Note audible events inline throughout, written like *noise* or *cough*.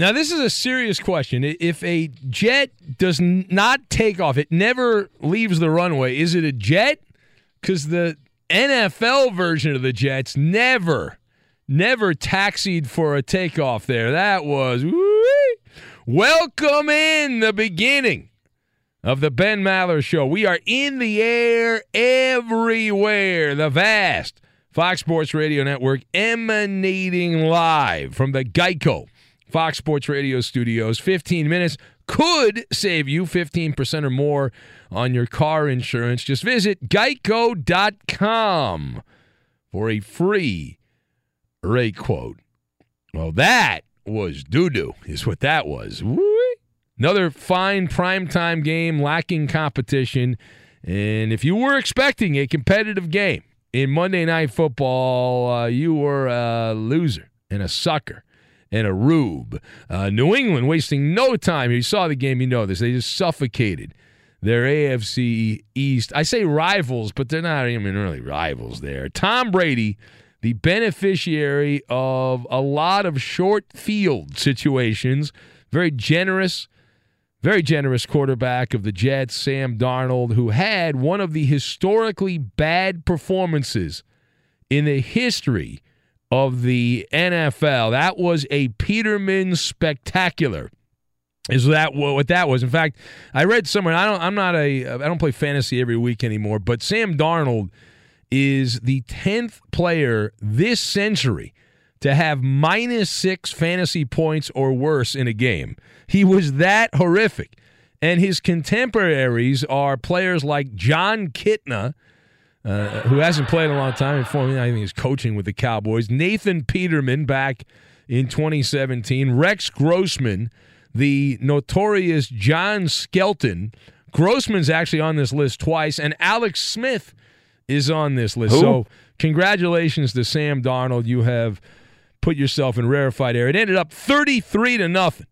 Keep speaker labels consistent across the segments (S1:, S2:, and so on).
S1: Now, this is a serious question. If a jet does not take off, it never leaves the runway, is it a jet? Because the NFL version of the Jets never, never taxied for a takeoff there. That was welcome in the beginning of the Ben Maller Show. We are in the air everywhere. The vast Fox Sports Radio Network emanating live from the Geico Fox Sports Radio studios. 15 minutes could save you 15% or more on your car insurance. Just visit geico.com for a free rate quote. Well, that was doo doo, is what that was. Another fine primetime game lacking competition. And if you were expecting a competitive game in Monday Night Football, uh, you were a loser and a sucker and a rube. Uh, New England wasting no time. You saw the game, you know this. They just suffocated their AFC East. I say rivals, but they're not even really rivals there. Tom Brady the beneficiary of a lot of short field situations. Very generous, very generous quarterback of the Jets, Sam Darnold, who had one of the historically bad performances in the history of the NFL. That was a Peterman spectacular. Is that what that was? In fact, I read somewhere. I don't. I'm not a. I don't play fantasy every week anymore. But Sam Darnold is the tenth player this century to have minus six fantasy points or worse in a game. He was that horrific. And his contemporaries are players like Jon Kitna, uh, who hasn't played in a long time. I think he's coaching with the Cowboys. Nathan Peterman back in 2017. Rex Grossman, the notorious John Skelton. Grossman's actually on this list twice. And Alex Smith is on this list.
S2: Who?
S1: So congratulations to Sam Darnold. You have put yourself in rarefied air. It ended up 33 to nothing.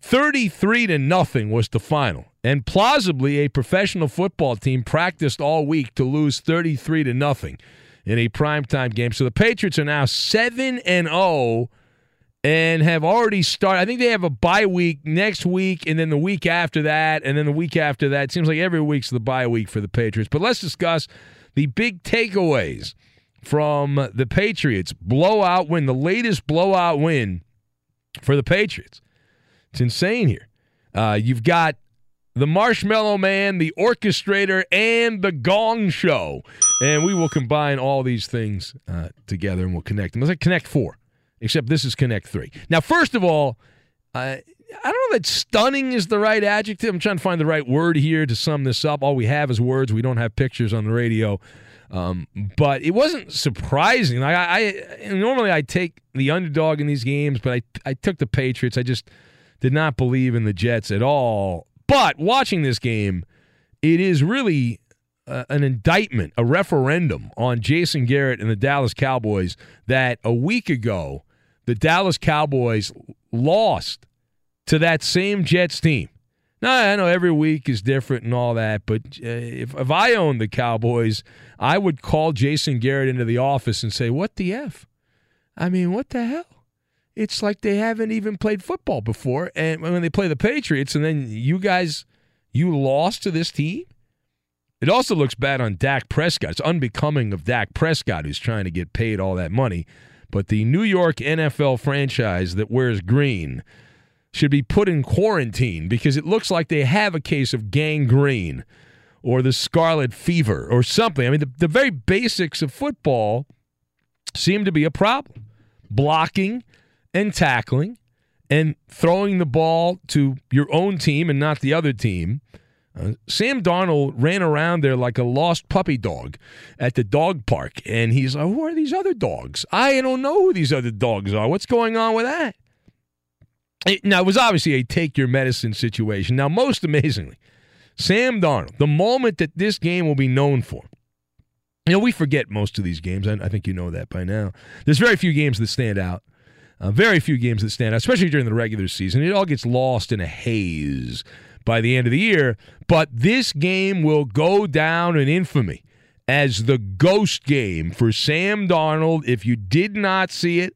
S1: 33 to nothing was the final. And plausibly a professional football team practiced all week to lose 33 to nothing in a primetime game. So the Patriots are now 7 and 0 and have already started. I think they have a bye week next week and then the week after that and then the week after that. It seems like every week's the bye week for the Patriots. But let's discuss the big takeaways from the Patriots blowout win, the latest blowout win for the Patriots. It's insane here. Uh, you've got the Marshmallow Man, the orchestrator, and the Gong Show, and we will combine all these things uh, together and we'll connect them. Let's like Connect Four, except this is Connect Three. Now, first of all, uh, I don't know that stunning is the right adjective. I'm trying to find the right word here to sum this up. All we have is words. We don't have pictures on the radio. Um, but it wasn't surprising. Like I, I normally I take the underdog in these games, but I I took the Patriots. I just did not believe in the Jets at all. But watching this game, it is really uh, an indictment, a referendum on Jason Garrett and the Dallas Cowboys that a week ago the Dallas Cowboys lost to that same Jets team. Now, I know every week is different and all that, but uh, if, if I owned the Cowboys, I would call Jason Garrett into the office and say, What the F? I mean, what the hell? It's like they haven't even played football before. And when they play the Patriots, and then you guys, you lost to this team? It also looks bad on Dak Prescott. It's unbecoming of Dak Prescott, who's trying to get paid all that money. But the New York NFL franchise that wears green should be put in quarantine because it looks like they have a case of gangrene or the scarlet fever or something. I mean, the, the very basics of football seem to be a problem. Blocking and tackling and throwing the ball to your own team and not the other team. Uh, Sam Darnold ran around there like a lost puppy dog at the dog park, and he's like, "Who are these other dogs? I don't know who these other dogs are. What's going on with that?" It, now, it was obviously a take your medicine situation. Now, most amazingly, Sam Darnold, the moment that this game will be known for, you know, we forget most of these games. I, I think you know that by now. There's very few games that stand out. Uh, very few games that stand out, especially during the regular season. It all gets lost in a haze by the end of the year. But this game will go down in infamy as the ghost game for Sam Darnold. If you did not see it,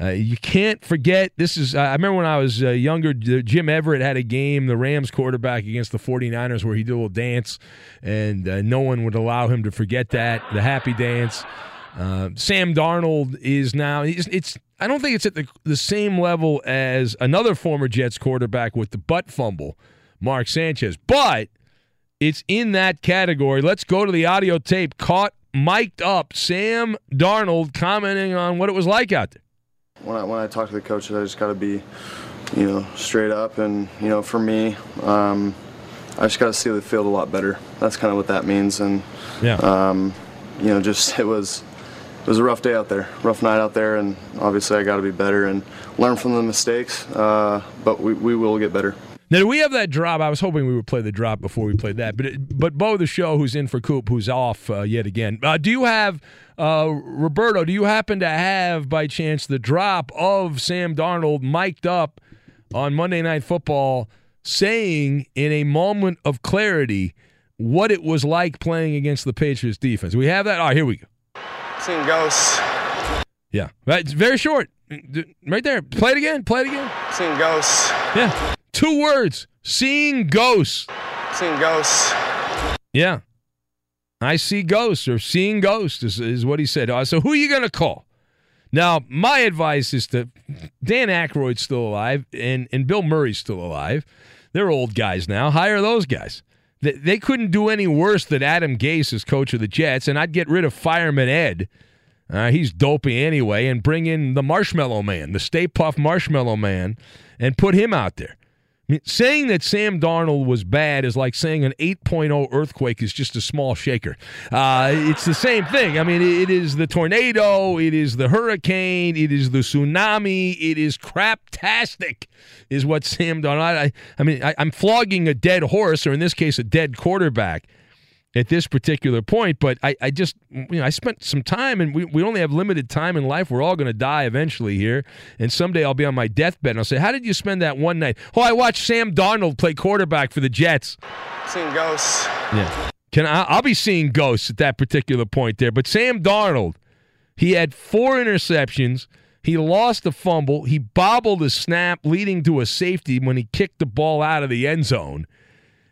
S1: uh, you can't forget. This is, uh, I remember when I was uh, younger, Jim Everett had a game, the Rams quarterback against the 49ers, where he did a little dance, and uh, no one would allow him to forget that, the happy dance. Uh, Sam Darnold is now, it's, it's, I don't think it's at the, the same level as another former Jets quarterback with the butt fumble, Mark Sanchez, but it's in that category. Let's go to the audio tape caught, mic'd up, Sam Darnold commenting on what it was like out there
S3: when I, when I talk to the coaches, I just got to be, you know, straight up. And, you know, for me, um, I just got to see the field a lot better. That's kind of what that means. And,
S1: yeah.
S3: um, you know, just *laughs* it was was a rough day out there, rough night out there. And obviously I got to be better and learn from the mistakes. Uh, but we, we will get better.
S1: Now, do we have that drop? I was hoping we would play the drop before we played that. But it, but Bo, the show, who's in for Coop, who's off uh, yet again. Uh, do you have uh, Roberto? Do you happen to have by chance the drop of Sam Darnold mic'd up on Monday Night Football, saying in a moment of clarity what it was like playing against the Patriots defense? We have that. All right, here we go.
S3: Seeing ghosts.
S1: Yeah, right. It's very short. Right there. Play it again. Play it again.
S3: Seen ghosts.
S1: Yeah. Two words. Seeing ghosts.
S3: Seeing ghosts.
S1: Yeah. I see ghosts or seeing ghosts is, is what he said. Uh, so who are you going to call? Now, my advice is to Dan Aykroyd's still alive and, and Bill Murray's still alive. They're old guys now. Hire those guys. They, couldn't do any worse than Adam Gase as coach of the Jets, and I'd get rid of Fireman Ed. Uh, he's dopey anyway, and bring in the Marshmallow Man, the Stay Puft Marshmallow Man, and put him out there. Mean, saying that Sam Darnold was bad is like saying an 8.0 earthquake is just a small shaker. Uh, it's the same thing. I mean, it is the tornado, it is the hurricane, it is the tsunami, it is craptastic, is what Sam Darnold. I, I mean, I, I'm flogging a dead horse, or in this case, a dead quarterback at this particular point. But I, I just, you know, I spent some time, and we, we only have limited time in life. We're all going to die eventually here. And someday I'll be on my deathbed and I'll say, How did you spend that one night? Oh, I watched Sam Darnold play quarterback for the Jets.
S3: Seeing ghosts.
S1: Yeah. Can I, I'll be seeing ghosts at that particular point there. But Sam Darnold, he had four interceptions. He lost a fumble. He bobbled a snap, leading to a safety when he kicked the ball out of the end zone.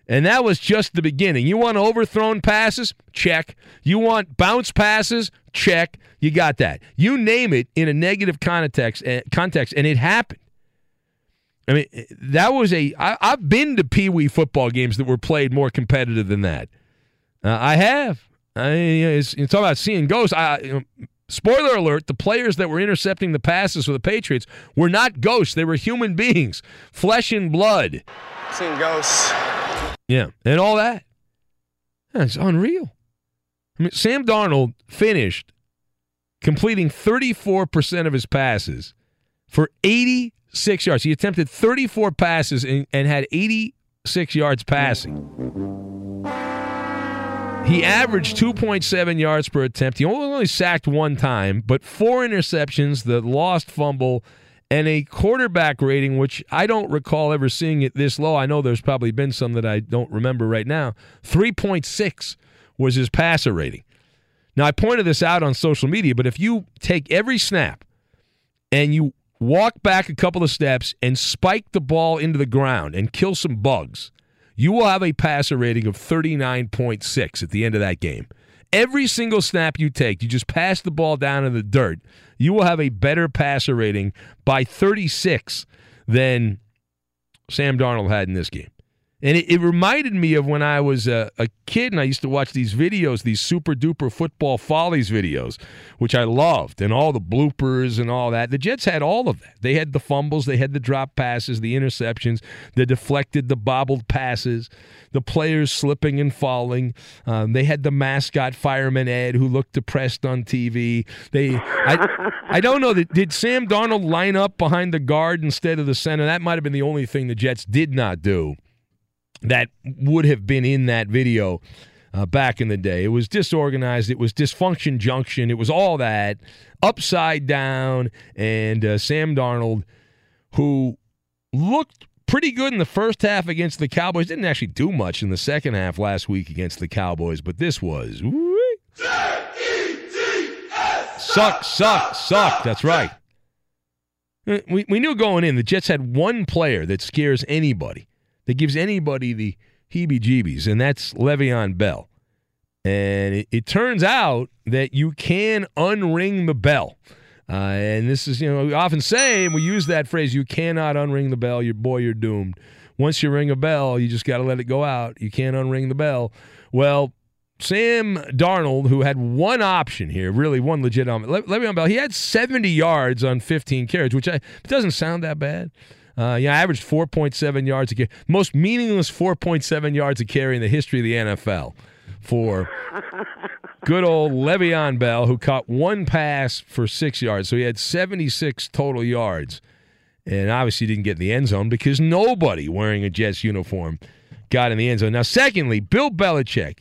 S1: And that was just the beginning. You want overthrown passes? Check. You want bounce passes? Check. You got that. You name it in a negative context, context and it happened. I mean, that was a. I, I've been to Pee Wee football games that were played more competitive than that. Uh, I have. I mean, it's, it's all about seeing ghosts. I, you know, spoiler alert: the players that were intercepting the passes for the Patriots were not ghosts; they were human beings, flesh and blood.
S3: Seeing ghosts.
S1: Yeah, and all that. That's unreal. I mean, Sam Darnold finished completing 34% of his passes for 86 yards. He attempted 34 passes and, and had 86 yards passing. He averaged 2.7 yards per attempt. He only, only sacked one time, but four interceptions, the lost fumble, and a quarterback rating, which I don't recall ever seeing it this low. I know there's probably been some that I don't remember right now. 3.6 was his passer rating. Now, I pointed this out on social media, but if you take every snap and you walk back a couple of steps and spike the ball into the ground and kill some bugs, you will have a passer rating of 39.6 at the end of that game. Every single snap you take, you just pass the ball down in the dirt, you will have a better passer rating by 36 than Sam Darnold had in this game. And it, it reminded me of when I was a, a, kid and I used to watch these videos, these super duper football follies videos, which I loved, and all the bloopers and all that. The Jets had all of that. They had the fumbles, they had the drop passes, the interceptions, the deflected, the bobbled passes, the players slipping and falling. Um, they had the mascot fireman Ed who looked depressed on TV. They, I, I don't know. that, Did Sam Darnold line up behind the guard instead of the center? That might have been the only thing the Jets did not do that would have been in that video uh, back in the day. It was disorganized. It was dysfunction junction. It was all that upside down. And uh, Sam Darnold, who looked pretty good in the first half against the Cowboys, didn't actually do much in the second half last week against the Cowboys, but this was. Suck, suck, suck. That's right. Uh, we, we knew going in the Jets had one player that scares anybody that gives anybody the heebie jeebies, and that's Le'Veon Bell. And it, it, turns out that you can unring the bell. Uh, and this is, you know, we often say, and we use that phrase, you cannot unring the bell. Your boy, you're doomed. Once you ring a bell, you just got to let it go out. You can't unring the bell. Well, Sam Darnold, who had one option here, really one legitimate. Le- Le'Veon Bell, he had 70 yards on 15 carries, which I, doesn't sound that bad. Uh, yeah, averaged 4.7 yards a carry. Most meaningless 4.7 yards a carry in the history of the NFL for good old Le'Veon Bell, who caught one pass for six yards. So he had 76 total yards. And obviously didn't get in the end zone because nobody wearing a Jets uniform got in the end zone. Now, secondly, Bill Belichick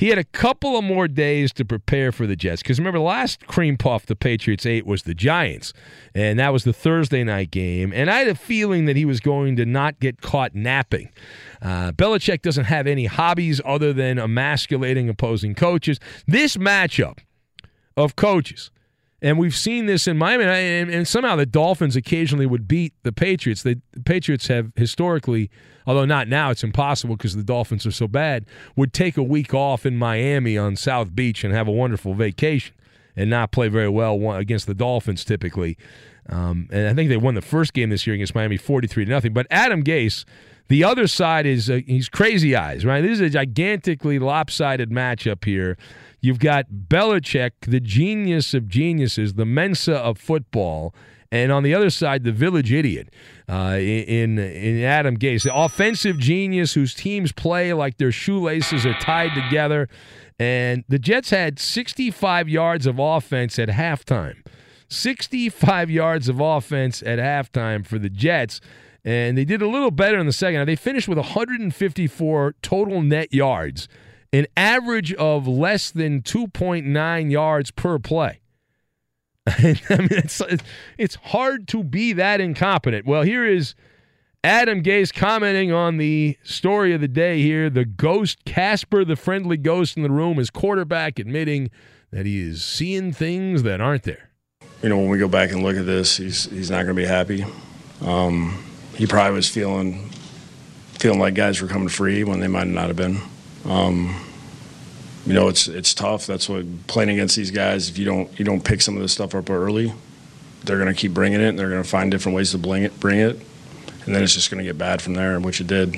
S1: he had a couple of more days to prepare for the Jets because remember the last cream puff the Patriots ate was the Giants, and that was the Thursday night game. And I had a feeling that he was going to not get caught napping. Uh, Belichick doesn't have any hobbies other than emasculating opposing coaches. This matchup of coaches. And we've seen this in Miami, and, and somehow the Dolphins occasionally would beat the Patriots. The, the Patriots have historically, although not now, it's impossible because the Dolphins are so bad, would take a week off in Miami on South Beach and have a wonderful vacation and not play very well against the Dolphins typically. Um, and I think they won the first game this year against Miami 43 to nothing. But Adam Gase, the other side is uh, he's crazy eyes, right? This is a gigantically lopsided matchup here. You've got Belichick, the genius of geniuses, the Mensa of football, and on the other side, the village idiot uh, in in Adam Gase, the offensive genius whose teams play like their shoelaces are tied together. And the Jets had 65 yards of offense at halftime. 65 yards of offense at halftime for the Jets. And they did a little better in the second. They finished with 154 total net yards an average of less than 2.9 yards per play. *laughs* I mean, it's, it's hard to be that incompetent. Well, here is Adam Gase commenting on the story of the day here. The ghost, Casper, the friendly ghost in the room, is quarterback admitting that he is seeing things that aren't there.
S2: You know, when we go back and look at this, he's, he's not going to be happy. Um, he probably was feeling feeling like guys were coming free when they might not have been. Um, you know, it's it's tough. That's what playing against these guys. If you don't you don't pick some of this stuff up early, they're going to keep bringing it. and They're going to find different ways to bring it, bring it, and then it's just going to get bad from there, which it did.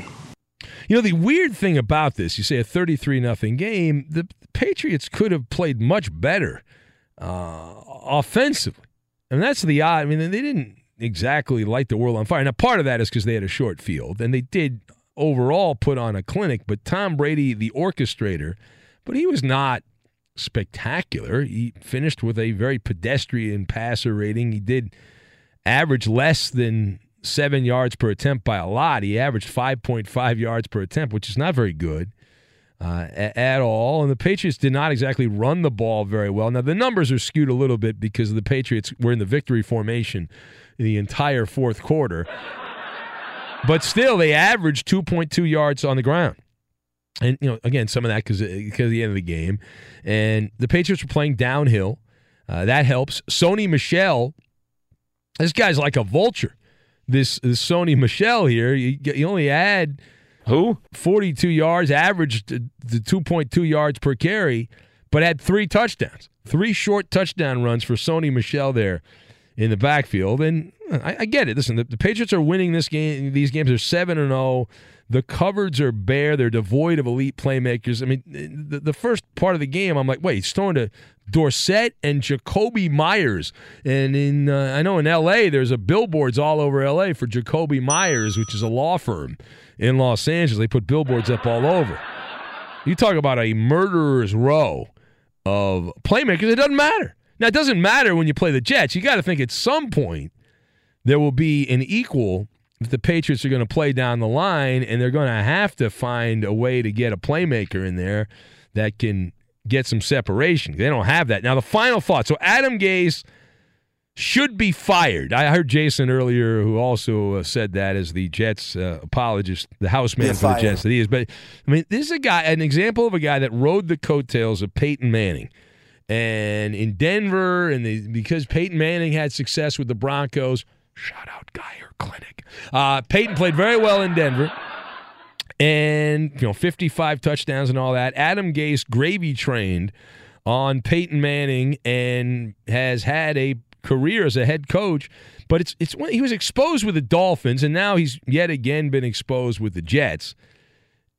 S1: You know, the weird thing about this, you say a 33 nothing game, the Patriots could have played much better uh, offensively. And that's the odd. I mean, they didn't exactly light the world on fire. Now, part of that is because they had a short field, and they did overall put on a clinic, but Tom Brady, the orchestrator, but he was not spectacular. He finished with a very pedestrian passer rating. He did average less than seven yards per attempt by a lot. He averaged 5.5 yards per attempt, which is not very good. Uh, at all. And the Patriots did not exactly run the ball very well. Now, the numbers are skewed a little bit because the Patriots were in the victory formation the entire fourth quarter. But still, they averaged 2.2 yards on the ground. And, you know, again, some of that because because the end of the game. And the Patriots were playing downhill. Uh, that helps. Sony Michel, this guy's like a vulture. This, this Sony Michel here, you, you only add
S4: who
S1: 42 yards, averaged the 2.2 yards per carry, but had three touchdowns, three short touchdown runs for Sony Michel there in the backfield. And I, I get it. Listen, the, the, Patriots are winning this game. These games are seven and zero. Oh. The cupboards are bare. They're devoid of elite playmakers. I mean, the, the first part of the game, I'm like, wait, he's throwing to Dorsett and Jakobi Meyers. And in uh, I know in L.A. there's a billboards all over L.A. for Jacoby Meyers, which is a law firm in Los Angeles. They put billboards up all over. You talk about a murderer's row of playmakers. It doesn't matter. Now, it doesn't matter when you play the Jets. You got to think at some point there will be an equal if the Patriots are going to play down the line and they're going to have to find a way to get a playmaker in there that can get some separation. They don't have that. Now, the final thought. So, Adam Gase should be fired. I heard Jason earlier, who also uh, said that as the Jets uh, apologist, the house man for the Jets that he is. But I mean, this is a guy, an example of a guy that rode the coattails of Peyton Manning. And in Denver, and the, because Peyton Manning had success with the Broncos, shout out Guyer Clinic. Uh, Peyton played very well in Denver. And, you know, 55 touchdowns and all that. Adam Gase gravy trained on Peyton Manning and has had a career as a head coach. But it's it's he was exposed with the Dolphins, and now he's yet again been exposed with the Jets.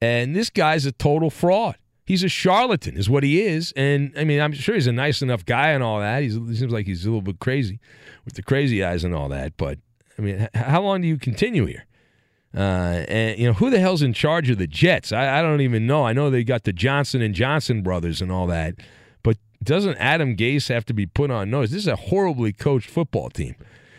S1: And this guy's a total fraud. He's a charlatan, is what he is. And I mean, I'm sure he's a nice enough guy and all that. He's, he seems like he's a little bit crazy with the crazy eyes and all that. But I mean, how long do you continue here? Uh, and you know who the hell's in charge of the Jets? I, I don't even know. I know they got the Johnson and Johnson brothers and all that, but doesn't Adam Gase have to be put on notice? This is a horribly coached football team,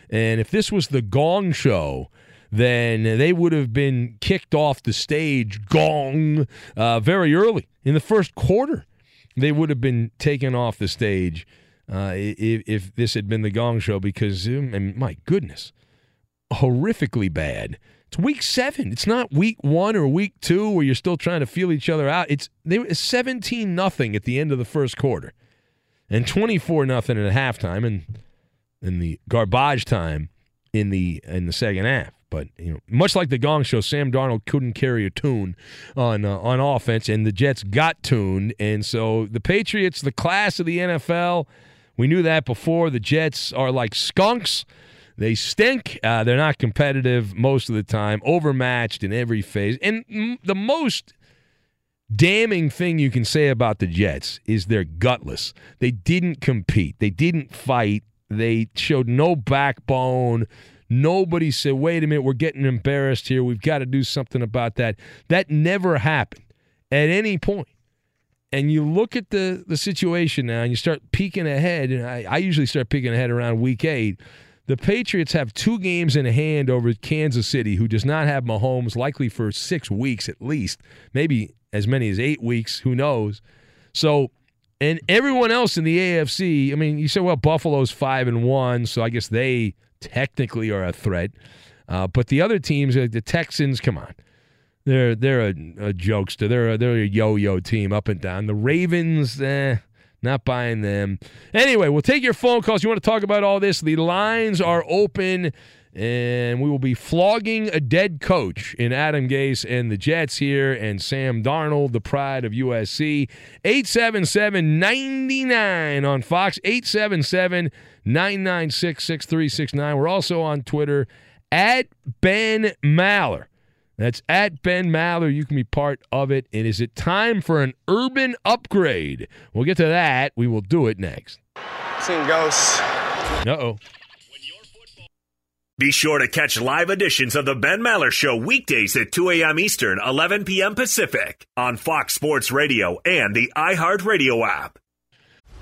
S1: and if this was the Gong Show, then they would have been kicked off the stage gong uh, very early in the first quarter. They would have been taken off the stage uh, if, if, this had been the Gong Show because, um, my goodness, horrifically bad. It's week seven. It's not week one or week two where you're still trying to feel each other out. It's they were seventeen nothing at the end of the first quarter. and 24 nothing at halftime and in the garbage time in the in the second half. But you know, much like the Gong Show, Sam Darnold couldn't carry a tune on uh, on offense, and the Jets got tuned. And so the Patriots, the class of the NFL, we knew that before. The Jets are like skunks. They stink. Uh, they're not competitive most of the time, overmatched in every phase. And m- the most damning thing you can say about the Jets is they're gutless. They didn't compete, they didn't fight, they showed no backbone. Nobody said, wait a minute, we're getting embarrassed here. We've got to do something about that. That never happened at any point. And you look at the, the situation now and you start peeking ahead. And I, I usually start peeking ahead around week eight. The Patriots have two games in hand over Kansas City, who does not have Mahomes, likely for six weeks at least, maybe as many as eight weeks. Who knows? So, and everyone else in the AFC, I mean, you say, well, Buffalo's five and one, so I guess they technically are a threat. Uh, but the other teams, the Texans, come on, they're they're a, a jokester. They're a, they're a yo-yo team up and down. The Ravens, eh, not buying them. Anyway, we'll take your phone calls. You want to talk about all this? The lines are open and we will be flogging a dead coach in Adam Gase and the Jets here, and Sam Darnold, the pride of USC. 877 99 on Fox, 877 996 6369. We're also on Twitter at Ben Maller. That's at Ben Maller. You can be part of it. And is it time for an urban upgrade? We'll get to that. We will do it next.
S3: Seeing ghosts.
S1: Uh oh.
S5: Be sure to catch live editions of the Ben Maller Show weekdays at 2 a.m. Eastern, 11 p.m. Pacific on Fox Sports Radio and the iHeartRadio app.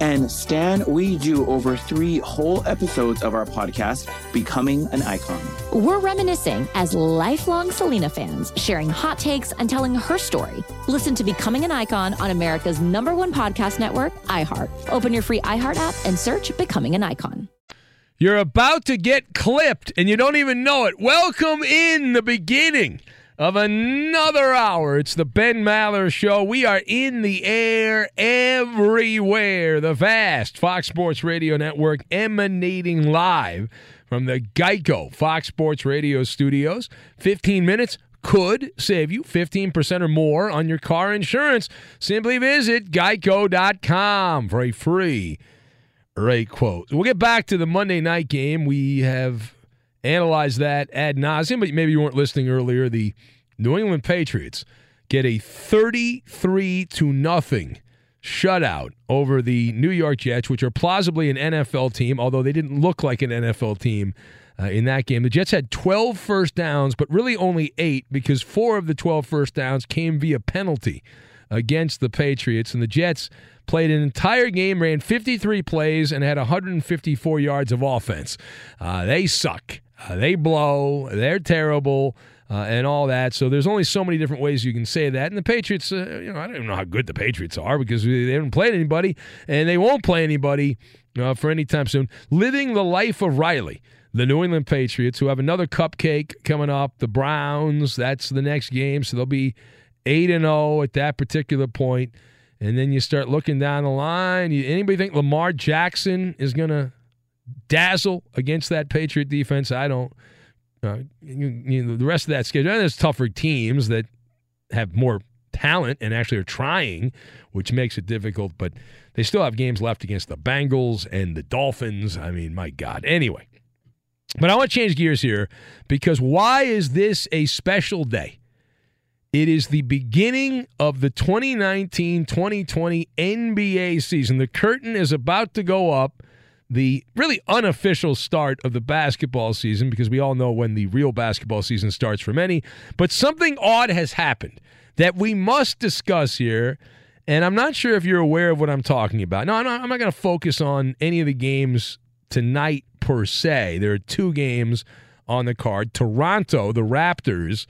S6: And Stan, we do over three whole episodes of our podcast, Becoming an Icon.
S7: We're reminiscing as lifelong Selena fans, sharing hot takes and telling her story. Listen to Becoming an Icon on America's number one podcast network, iHeart. Open your free iHeart app and search Becoming an Icon.
S1: You're about to get clipped and you don't even know it. Welcome in the beginning of another hour. It's the Ben Maller Show. We are in the air everywhere. The vast Fox Sports Radio Network emanating live from the Geico Fox Sports Radio studios. 15 minutes could save you 15% or more on your car insurance. Simply visit geico.com for a free rate quote. We'll get back to the Monday night game. We have analyze that ad nauseum, but maybe you weren't listening earlier. The New England Patriots get a 33 to nothing shutout over the New York Jets, which are plausibly an NFL team, although they didn't look like an NFL team uh, in that game. The Jets had 12 first downs, but really only eight because four of the 12 first downs came via penalty against the Patriots. And the Jets played an entire game, ran 53 plays, and had 154 yards of offense. Uh, they suck. Uh, they blow. They're terrible. Uh, and all that. So there's only so many different ways you can say that. And the Patriots, uh, you know, I don't even know how good the Patriots are because they haven't played anybody and they won't play anybody uh, for any time soon. Living the life of Riley. The New England Patriots, who have another cupcake coming up, the Browns, that's the next game. So they'll be 8 and 0 at that particular point. And then you start looking down the line. Anybody think Lamar Jackson is going to dazzle against that Patriot defense? I don't. Uh, you, you know, the rest of that schedule, and there's tougher teams that have more talent and actually are trying, which makes it difficult. But they still have games left against the Bengals and the Dolphins. I mean, my God. Anyway, but I want to change gears here because why is this a special day? It is the beginning of the 2019 2020 NBA season. The curtain is about to go up the really unofficial start of the basketball season because we all know when the real basketball season starts for many. But something odd has happened that we must discuss here. And I'm not sure if you're aware of what I'm talking about. No, I'm not, not going to focus on any of the games tonight per se. There are two games on the card. Toronto, the Raptors,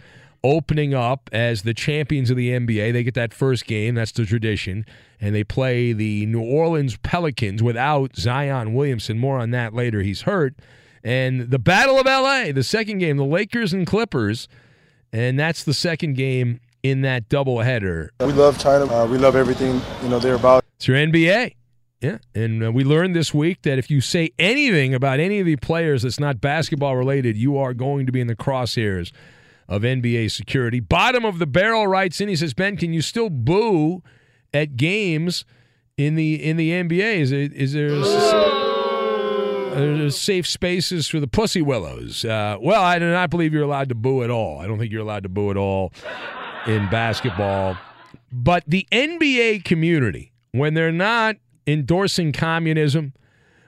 S1: opening up as the champions of the NBA. They get that first game. That's the tradition and they play the New Orleans Pelicans without Zion Williamson. More on that later. He's hurt. And the Battle of LA, the second game, the Lakers and Clippers, and that's the second game in that doubleheader.
S8: We love China. Uh, we love everything you know they're about.
S1: It's your NBA. Yeah, and uh, we learned this week that if you say anything about any of the players that's not basketball related, you are going to be in the crosshairs of NBA security. Bottom of the barrel writes in. He says, "Ben, can you still boo?" at games in the in the NBA? Is there uh, safe spaces for the pussy willows? Uh, well, I do not believe you're allowed to boo at all. I don't think you're allowed to boo at all in basketball. But the NBA community, when they're not endorsing communism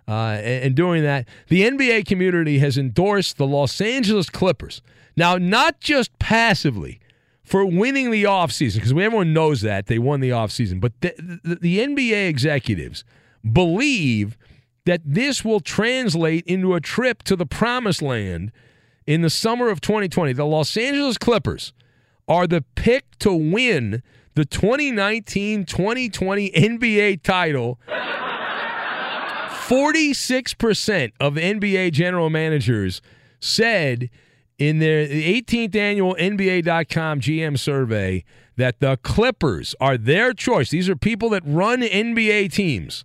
S1: uh, and, doing that, the NBA community has endorsed the Los Angeles Clippers. Now, not just passively for winning the offseason, because everyone knows that they won the offseason, but the, the, the, NBA executives believe that this will translate into a trip to the promised land in the summer of 2020. The Los Angeles Clippers are the pick to win the 2019 2020 NBA title 46% of NBA general managers said in their 18th annual NBA.com GM survey that the Clippers are their choice. These are people that run NBA teams.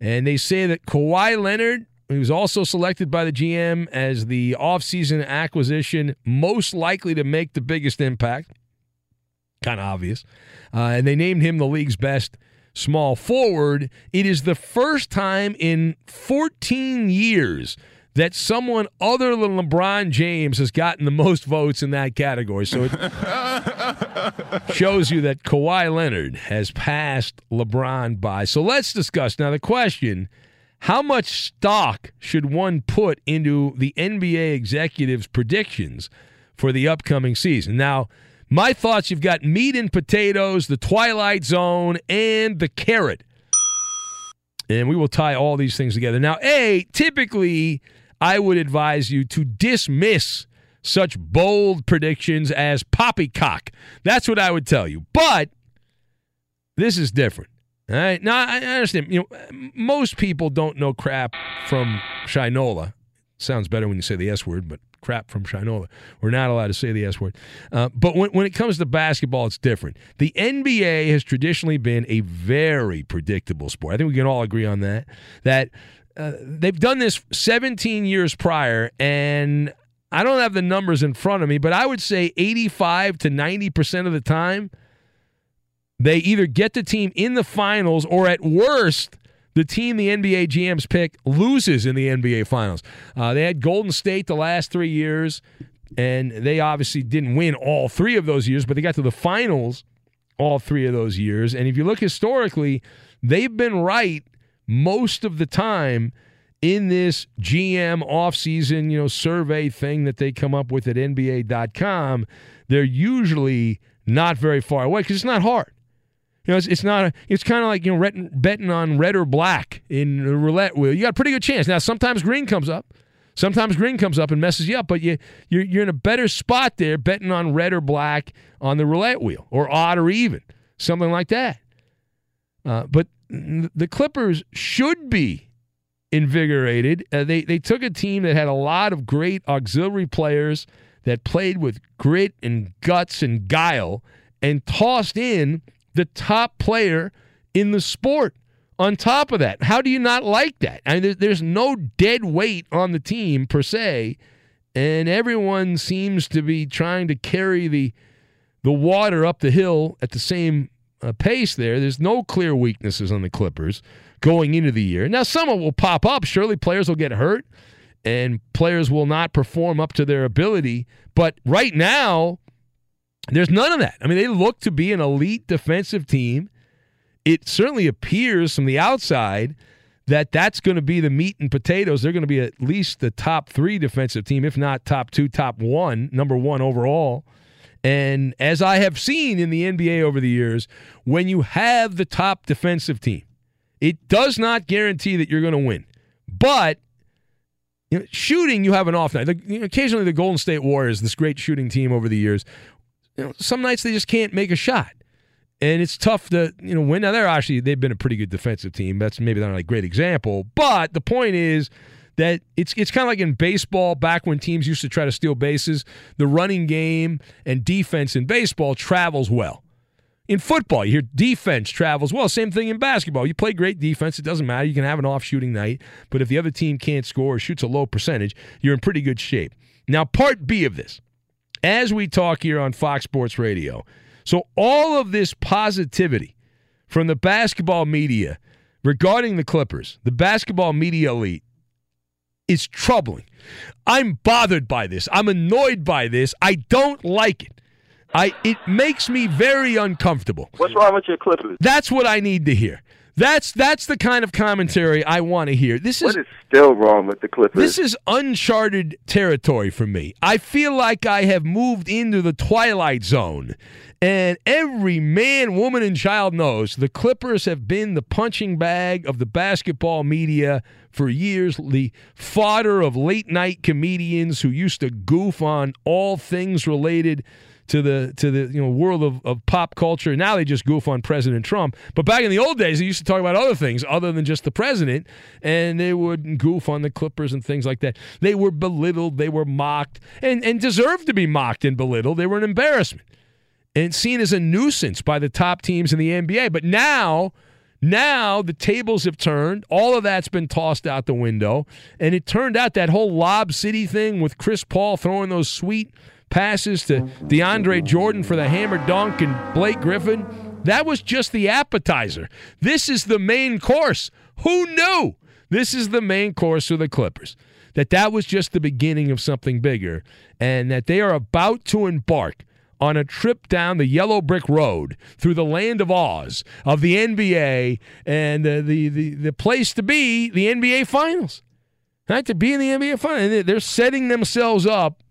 S1: And they say that Kawhi Leonard, was also selected by the GM as the offseason acquisition most likely to make the biggest impact, kind of obvious. Uh, and they named him the league's best small forward. It is the first time in 14 years that someone other than LeBron James has gotten the most votes in that category. So it *laughs* shows you that Kawhi Leonard has passed LeBron by. So let's discuss now the question how much stock should one put into the NBA executives' predictions for the upcoming season? Now, my thoughts you've got meat and potatoes, the Twilight Zone, and the carrot. And we will tie all these things together. Now, A, typically, I would advise you to dismiss such bold predictions as poppycock. That's what I would tell you. But this is different. All right. Now, I understand. You know, most people don't know crap from Shinola. Sounds better when you say the S word, but crap from Shinola. We're not allowed to say the S word. Uh, but when, when it comes to basketball, it's different. The NBA has traditionally been a very predictable sport. I think we can all agree on that. That uh, they've done this 17 years prior, and I don't have the numbers in front of me, but I would say 85 to 90% of the time, they either get the team in the finals or at worst, the team the NBA GMs pick loses in the NBA Finals. Uh, they had Golden State the last three years, and they obviously didn't win all three of those years, but they got to the finals all three of those years. And if you look historically, they've been right most of the time in this GM offseason, you know, survey thing that they come up with at NBA.com. They're usually not very far away because it's not hard. You know, it's, it's not. A, it's kind of like you know betting on red or black in the roulette wheel. You got a pretty good chance. Now, sometimes green comes up. Sometimes green comes up and messes you up, but you you're, you're in a better spot there betting on red or black on the roulette wheel or odd or even something like that. Uh, but the Clippers should be invigorated. Uh, they they took a team that had a lot of great auxiliary players that played with grit and guts and guile and tossed in the top player in the sport on top of that. How do you not like that? I mean, there's no dead weight on the team per se, and everyone seems to be trying to carry the the water up the hill at the same uh, pace there. There's no clear weaknesses on the Clippers going into the year. Now, some will pop up. Surely players will get hurt and players will not perform up to their ability. But right now, there's none of that. I mean, they look to be an elite defensive team. It certainly appears from the outside that that's going to be the meat and potatoes. They're going to be at least the top three defensive team, if not top two, top one, number one overall. And as I have seen in the NBA over the years, when you have the top defensive team, it does not guarantee that you're going to win. But you know, shooting, you have an off night. The, you know, occasionally, the Golden State Warriors, this great shooting team over the years, you know, some nights they just can't make a shot, and it's tough to you know win. Now they're actually they've been a pretty good defensive team. That's maybe not a great example, but the point is that it's it's kind of like in baseball back when teams used to try to steal bases. The running game and defense in baseball travels well. In football, you hear defense travels well. Same thing in basketball. You play great defense, it doesn't matter. You can have an off shooting night, but if the other team can't score or shoots a low percentage, you're in pretty good shape. Now, part B of this, as we talk here on Fox Sports Radio, so all of this positivity from the basketball media regarding the Clippers, the basketball media elite, is troubling. I'm bothered by this. I'm annoyed by this. I don't like it. I it makes me very uncomfortable.
S9: What's wrong with your Clippers?
S1: That's what I need to hear. That's that's the kind of commentary I want to hear. This is
S9: what is still wrong with the Clippers.
S1: This is uncharted territory for me. I feel like I have moved into the twilight zone. And every man, woman, and child knows the Clippers have been the punching bag of the basketball media for years, the fodder of late night comedians who used to goof on all things related to the to the you know world of, of pop culture. Now they just goof on President Trump. But back in the old days, they used to talk about other things other than just the president, and they would goof on the Clippers and things like that. They were belittled, they were mocked, and and deserved to be mocked and belittled. They were an embarrassment and seen as a nuisance by the top teams in the NBA. But now. Now the tables have turned. All of that's been tossed out the window. And it turned out that whole Lob City thing with Chris Paul throwing those sweet passes to DeAndre Jordan for the hammer dunk and Blake Griffin. That was just the appetizer. This is the main course. Who knew? This is the main course of the Clippers. That that was just the beginning of something bigger and that they are about to embark on a trip down the yellow brick road through the land of Oz of the NBA and the the the, the place to be the NBA finals. Right? To be in the NBA finals. They're setting themselves up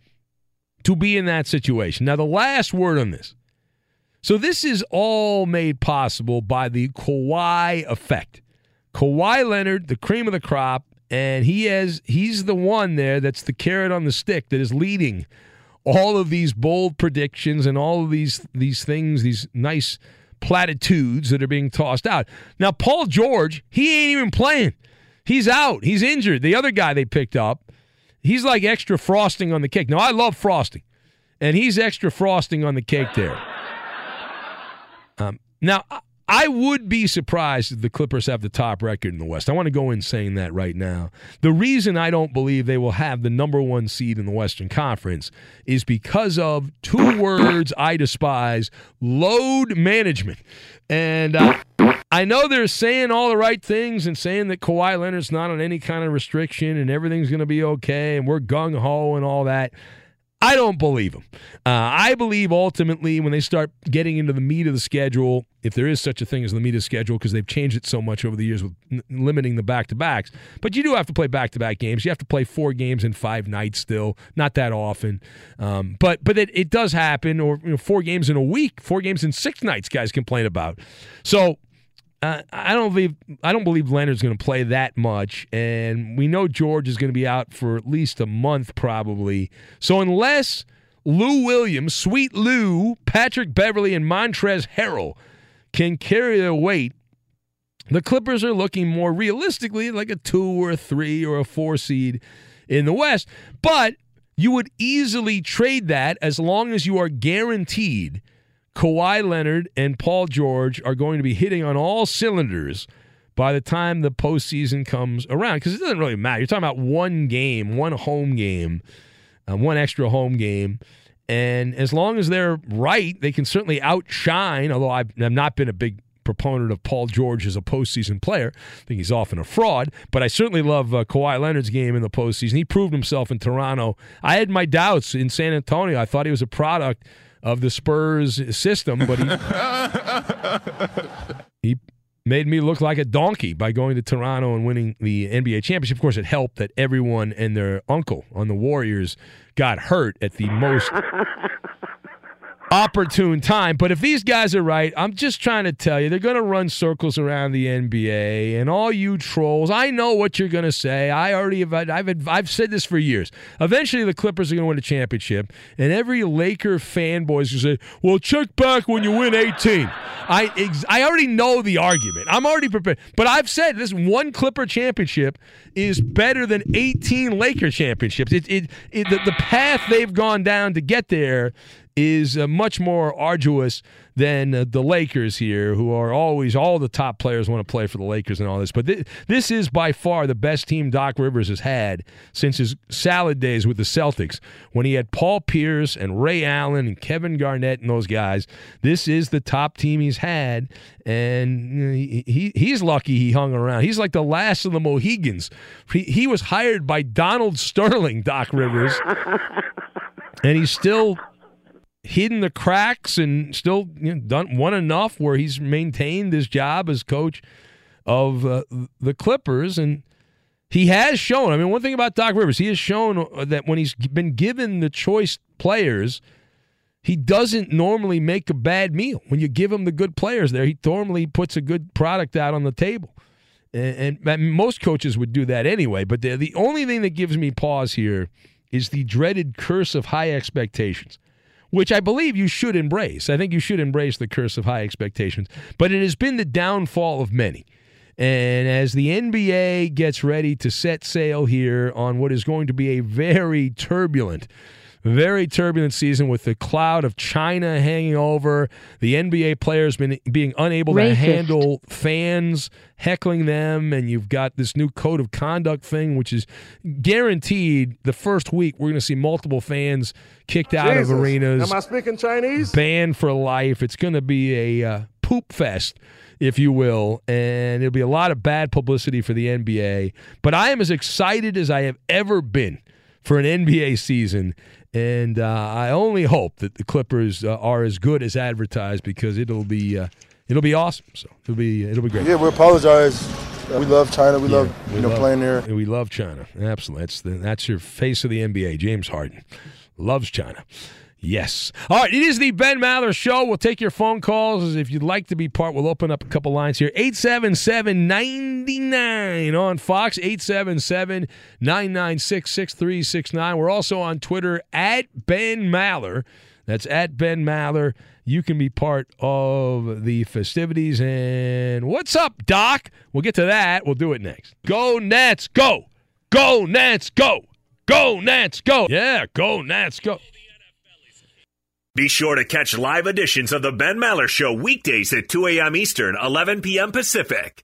S1: to be in that situation. Now, the last word on this. So, this is all made possible by the Kawhi effect. Kawhi Leonard, the cream of the crop, and he has he's the one there that's the carrot on the stick that is leading all of these bold predictions and all of these these things, these nice platitudes that are being tossed out. Now, Paul George, he ain't even playing. He's out. He's injured. The other guy they picked up, he's like extra frosting on the cake. Now, I love frosting, and he's extra frosting on the cake there. Um, now, I would be surprised if the Clippers have the top record in the West. I want to go in saying that right now. The reason I don't believe they will have the number one seed in the Western Conference is because of two words I despise load management. And uh, I know they're saying all the right things and saying that Kawhi Leonard's not on any kind of restriction and everything's going to be okay and we're gung ho and all that. I don't believe them. Uh, I believe ultimately when they start getting into the meat of the schedule, if there is such a thing as the meat of the schedule, because they've changed it so much over the years with n- limiting the back to backs. But you do have to play back to back games. You have to play four games in five nights still, not that often. Um, but but it, it does happen, or you know, four games in a week, four games in six nights, guys complain about. So I don't believe I don't believe Leonard's going to play that much, and we know George is going to be out for at least a month probably. So unless Lou Williams, Sweet Lou, Patrick Beverley, and Montrezl Harrell can carry their weight, the Clippers are looking more realistically like a two or a three or a four seed in the West. But you would easily trade that as long as you are guaranteed Kawhi Leonard and Paul George are going to be hitting on all cylinders by the time the postseason comes around. Because it doesn't really matter. You're talking about one game, one home game, uh, one extra home game. And as long as they're right, they can certainly outshine. Although I've, I've not been a big proponent of Paul George as a postseason player. I think he's often a fraud, but I certainly love uh, Kawhi Leonard's game in the postseason. He proved himself in Toronto. I had my doubts in San Antonio. I thought he was a product of the Spurs system, but he, *laughs* he made me look like a donkey by going to Toronto and winning the NBA championship. Of course, it helped that everyone and their uncle on the Warriors got hurt at the most *laughs* opportune time. But if these guys are right, I'm just trying to tell you, they're going to run circles around the NBA. And all you trolls, I know what you're going to say. I already have, I've, I've said this for years. Eventually, the Clippers are going to win a championship. And every Laker fanboy is going to say, well, check back when you win 18. I, I already know the argument. I'm already prepared. But I've said this one Clipper championship is better than 18 Laker championships. It, it, it the, the path they've gone down to get there is uh, much more arduous than uh, the Lakers here, who are always all the top players want to play for the Lakers and all this. But th- this is by far the best team Doc Rivers has had since his salad days with the Celtics, when he had Paul Pierce and Ray Allen and Kevin Garnett and those guys. This is the top team he's had, and he, he he's lucky he hung around. He's like the last of the Mohegans. He, he was hired by Donald Sterling, Doc Rivers, and he's still hidden the cracks and still you know, done won enough where he's maintained his job as coach of uh, the Clippers and he has shown I mean one thing about Doc Rivers he has shown that when he's been given the choice players he doesn't normally make a bad meal when you give him the good players there he normally puts a good product out on the table And, and most coaches would do that anyway. But the, the only thing that gives me pause here is the dreaded curse of high expectations, which I believe you should embrace. I think you should embrace the curse of high expectations. But it has been the downfall of many. And as the NBA gets ready to set sail here on what is going to be a very turbulent, very turbulent season with the cloud of China hanging over, the NBA players been being unable
S10: Racist.
S1: to handle fans heckling them, and you've got this new code of conduct thing, which is guaranteed the first week we're going to see multiple fans kicked out
S8: Jesus.
S1: of arenas
S8: Am I speaking Chinese?
S1: banned for life. It's going to be a uh, poop fest, if you will, and it'll be a lot of bad publicity for the NBA. But I am as excited as I have ever been for an NBA season. And uh, I only hope that the Clippers uh, are as good as advertised because it'll be uh, it'll be awesome. So it'll be it'll be great.
S8: Yeah, we apologize. We love China. We love
S1: We
S8: you know
S1: love-
S8: playing there.
S1: We love China. Absolutely. That's the, that's your face of the NBA. James Harden loves China. Yes. All right. It is the Ben Maller Show. We'll take your phone calls. If you'd like to be part, we'll open up a couple lines here. 877 99 on Fox. 877 996 6369. We're also on Twitter at Ben Maller. That's at Ben Maller. You can be part of the festivities. And what's up, Doc? We'll get to that. We'll do it next. Go Nats, go! Go Nats, go! Go Nats, go! Yeah, go Nats, go!
S5: Be sure to catch live editions of The Ben Maller Show weekdays at 2 a.m. Eastern, 11 p.m. Pacific.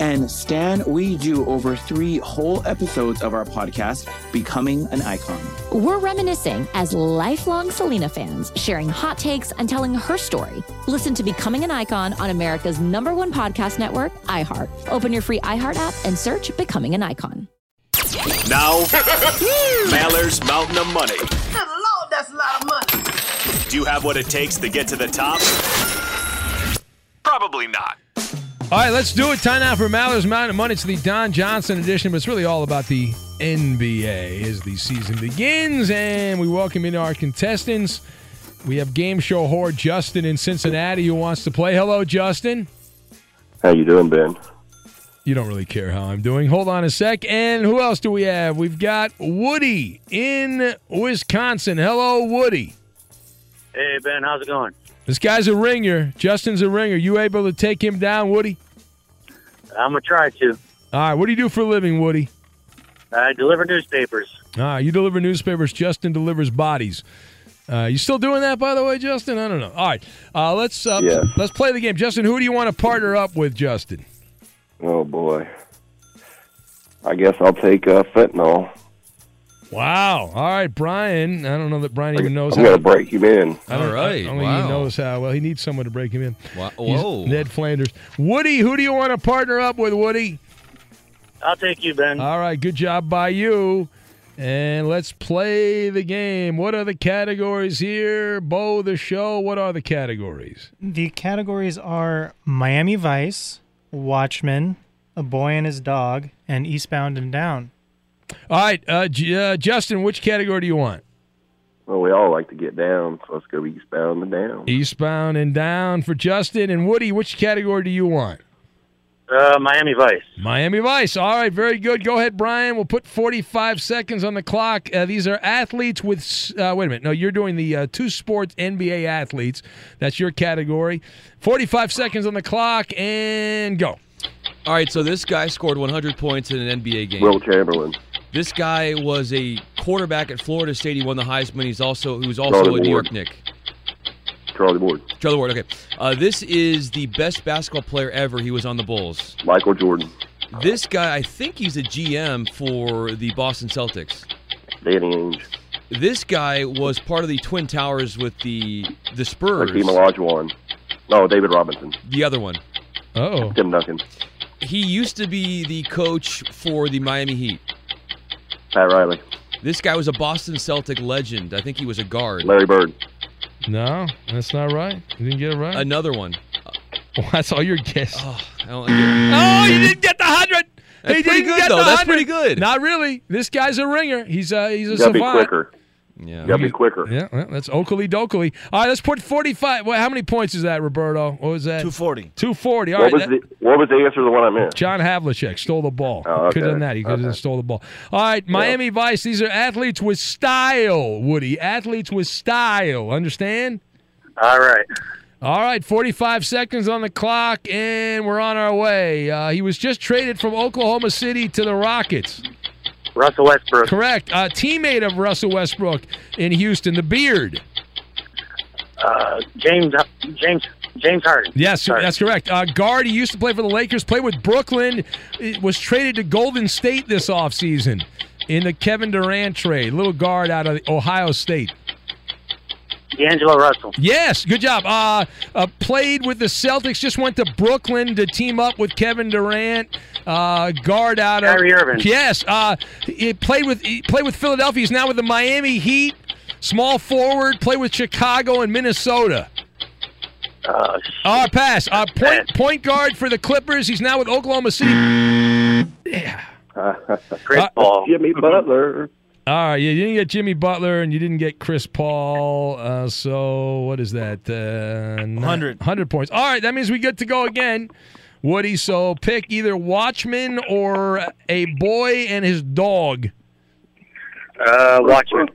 S6: And Stan, we do over three whole episodes of our podcast, Becoming an Icon.
S7: We're reminiscing as lifelong Selena fans, sharing hot takes and telling her story. Listen to Becoming an Icon on America's number one podcast network, iHeart. Open your free iHeart app and search Becoming an Icon.
S5: Now, *laughs* Mallers Mountain of Money.
S11: Good Lord, that's a lot of money.
S5: Do you have what it takes to get to the top? Probably not.
S1: All right, let's do it. Time now for Maller's Mountain Money. It's the Don Johnson edition, but it's really all about the NBA as the season begins. And we welcome in our contestants. We have game show whore Justin in Cincinnati who wants to play. Hello, Justin.
S9: How you doing, Ben?
S1: You don't really care how I'm doing. Hold on a sec. And who else do we have? We've got Woody in Wisconsin. Hello, Woody.
S12: Hey Ben, how's it going?
S1: This guy's a ringer. Justin's a ringer. You able to take him down, Woody?
S12: I'm gonna try to.
S1: All right. What do you do for a living, Woody?
S12: I deliver newspapers.
S1: Ah, you deliver newspapers. Justin delivers bodies. Uh, you still doing that, by the way, Justin? I don't know. All right, uh, let's uh,
S9: Yeah.
S1: let's play the game. Justin, who do you want to partner up with, Justin?
S9: Oh boy. I guess I'll take uh, fentanyl.
S1: Wow. All right, Brian. I don't know that Brian even knows.
S9: I'm
S1: how
S9: gonna break him in.
S1: I don't,
S13: All right,
S1: I don't
S13: wow.
S1: he knows how. Well, he needs someone to break him in.
S13: Wow.
S1: He's
S13: Whoa.
S1: Ned Flanders. Woody, who do you want to partner up with, Woody?
S12: I'll take you, Ben.
S1: All right, good job by you. And let's play the game. What are the categories here? Bo, the show. What are the categories?
S14: The categories are Miami Vice, Watchmen, A Boy and His Dog, and Eastbound and Down.
S1: All right, uh, J- uh, Justin, which category do you want?
S9: Well, we all like to get down, so let's go eastbound and down.
S1: Eastbound and down for Justin. And Woody, which category do you want?
S12: Uh, Miami Vice.
S1: Miami Vice. All right, very good. Go ahead, Brian. We'll put 45 seconds on the clock. Uh, these are athletes with. Uh, wait a minute. No, you're doing the uh, two sports NBA athletes. That's your category. 45 seconds on the clock and go.
S13: All right, so this guy scored 100 points in an NBA game.
S9: Wilt Chamberlain.
S13: This guy was a quarterback at Florida State. He won the Heisman. He's also he was
S9: Charlie
S13: also a New York Knick.
S9: Charlie Ward.
S13: Charlie Ward. Okay, uh, this is the best basketball player ever. He was on the Bulls.
S9: Michael Jordan.
S13: This guy, I think he's a GM for the Boston Celtics.
S9: Danny Ainge.
S13: This guy was part of the Twin Towers with the the Spurs.
S9: Hakeem Olajuwon. No, David Robinson.
S13: The other one.
S1: Oh.
S9: Tim Duncan.
S13: He used to be the coach for the Miami Heat.
S9: Pat Riley.
S13: This guy was a Boston Celtic legend. I think he was a guard.
S9: Larry Bird.
S1: No, that's not right. You didn't get it right.
S13: Another one. *laughs*
S1: Well, that's all your guess.
S13: Oh, I don't get.
S1: Oh, you didn't get the hundred.
S13: That's
S1: he
S13: pretty
S1: didn't
S13: good,
S1: get
S13: though.
S1: the
S13: That's
S1: 100.
S13: pretty good.
S1: Not really. This guy's a ringer. He's a he's a
S9: You gotta be quicker.
S13: Yeah.
S9: You gotta be quicker.
S1: Yeah, well, that's Oakley Dokley. All right, let's put 45. Well, how many points is that, Roberto? What was that?
S15: 240.
S1: 240. All
S9: What
S1: right.
S9: was
S1: that-
S9: the What was the answer to the one I missed?
S1: John Havlicek stole the ball.
S9: Oh,
S1: Could have
S9: okay.
S1: done that. He could have
S9: Okay.
S1: stole the ball. All right, Miami Vice. These are athletes with style, Woody. Athletes with style. Understand?
S12: All right.
S1: All right, 45 seconds on the clock, and we're on our way. Uh, he was just traded from Oklahoma City to the Rockets.
S12: Russell Westbrook.
S1: Correct. A teammate of Russell Westbrook in Houston, the Beard.
S12: Uh, James. James. James Harden.
S1: Yes,
S12: Sorry.
S1: that's correct. Uh, guard, he used to play for the Lakers, played with Brooklyn, was traded to Golden State this offseason in the Kevin Durant trade. Little guard out of Ohio State.
S12: D'Angelo Russell.
S1: Yes, good job. Uh, uh, played with the Celtics, just went to Brooklyn to team up with Kevin Durant. Uh, guard out of
S12: Kyrie Irving.
S1: Yes, uh, he played with he played with Philadelphia. He's now with the Miami Heat. Small forward, played with Chicago and Minnesota.
S12: Uh,
S1: Uh, pass. Uh, point point guard for the Clippers. He's now with Oklahoma City. Yeah. *laughs*
S12: Chris Paul.
S9: Jimmy Butler.
S1: All right, yeah, you didn't get Jimmy Butler and you didn't get Chris Paul. Uh, so what is that? Uh, 100. 100 points. All right, that means we get to go again. Woody, so pick either Watchman or a boy and his dog.
S12: Uh, Watchman.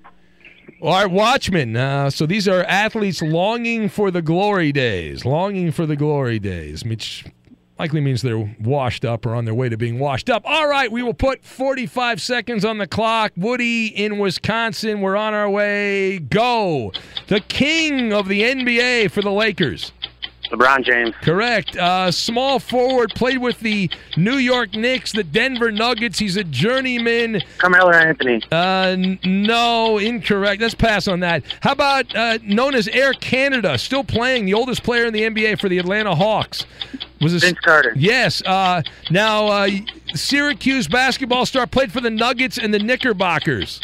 S1: All right, Watchmen. Uh, so these are athletes longing for the glory days, longing for the glory days, which likely means they're washed up or on their way to being washed up. All right, we will put 45 seconds on the clock. Woody in Wisconsin. We're on our way. Go. The king of the NBA for the Lakers.
S12: LeBron James.
S1: Correct. Uh, small forward, played with the New York Knicks, the Denver Nuggets. He's a journeyman.
S12: Carmelo Anthony.
S1: Uh, n- no, incorrect. Let's pass on that. How about uh, known as Air Canada, still playing, the oldest player in the NBA for the Atlanta Hawks? Was this,
S12: Vince Carter.
S1: Yes. Uh, now, uh, Syracuse basketball star played for the Nuggets and the Knickerbockers.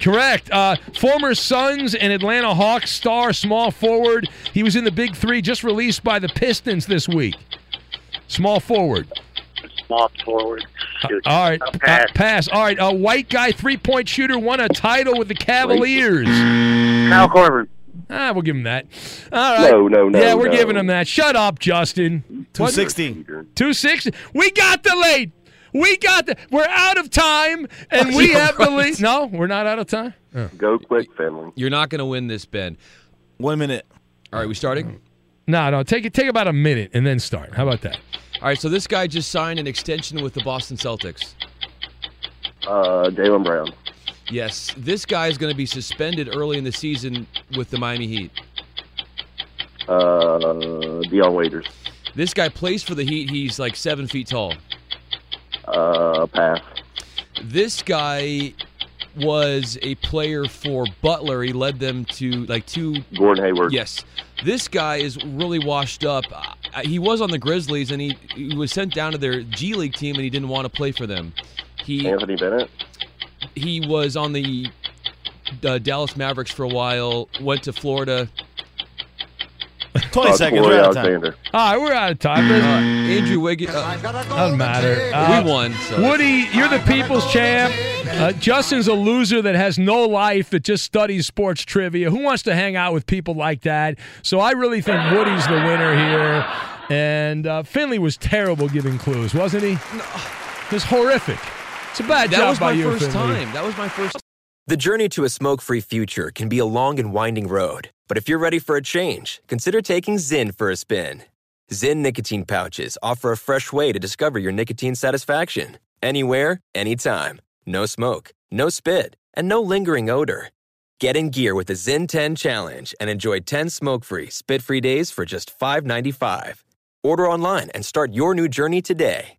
S1: Correct. Uh, former Suns and Atlanta Hawks star, small forward. He was in the Big Three, just released by the Pistons this week. Small forward.
S12: Small forward. Shoot.
S1: All right. Uh,
S12: pass.
S1: pass. All right. A white guy, three point shooter, won a title with the Cavaliers.
S12: Kyle Corbin.
S1: Ah, we'll give him that. All right.
S9: No, no, no,
S1: Yeah, we're
S9: no.
S1: giving him that. Shut up, Justin.
S16: 260.
S1: 260. We got the lead. We got the. We're out of time, and
S13: Oh,
S1: we *laughs*
S13: you're
S1: have the lead. No, we're not out of time. Oh.
S9: Go quick, family.
S13: You're not going to win this, Ben.
S16: One minute.
S13: All right, we starting?
S1: No, no. Take it. Take about a minute and then start. How about that?
S13: All right, so this guy just signed an extension with the Boston Celtics.
S9: Uh, Jaylen Brown.
S13: Yes, this guy is going to be suspended early in the season with the Miami Heat.
S9: Uh, Dion Waiters.
S13: This guy plays for the Heat. He's like seven feet tall.
S9: Uh, pass.
S13: This guy was a player for Butler. He led them to like two.
S9: Gordon Hayward.
S13: Yes. This guy is really washed up. He was on the Grizzlies and he, he was sent down to their G League team and he didn't want to play for them. He
S9: Anthony Bennett.
S13: He was on the uh, Dallas Mavericks for a while. Went to Florida.
S16: 20
S9: Uh,
S16: seconds.
S9: Corey
S16: We're out of time.
S9: Alexander.
S1: All right, we're out of time.
S13: Uh, Andrew Wiggins. Uh,
S1: Doesn't matter. Uh,
S13: we won. So.
S1: Woody, you're the people's champ. Uh, Justin's a loser that has no life, that just studies sports trivia. Who wants to hang out with people like that? So I really think Woody's the winner here. And uh, Finley was terrible giving clues, wasn't he? It was horrific. It's a bad
S13: That
S1: job
S13: was
S1: by
S13: my
S1: you,
S13: first
S1: Finley.
S13: time. That was my first.
S17: The journey to a smoke free future can be a long and winding road, but if you're ready for a change, consider taking ZYN for a spin. ZYN nicotine pouches offer a fresh way to discover your nicotine satisfaction. Anywhere, anytime. No smoke, no spit, and no lingering odor. Get in gear with the ZYN 10 Challenge and enjoy 10 smoke free, spit free days for just $5.95. Order online and start your new journey today.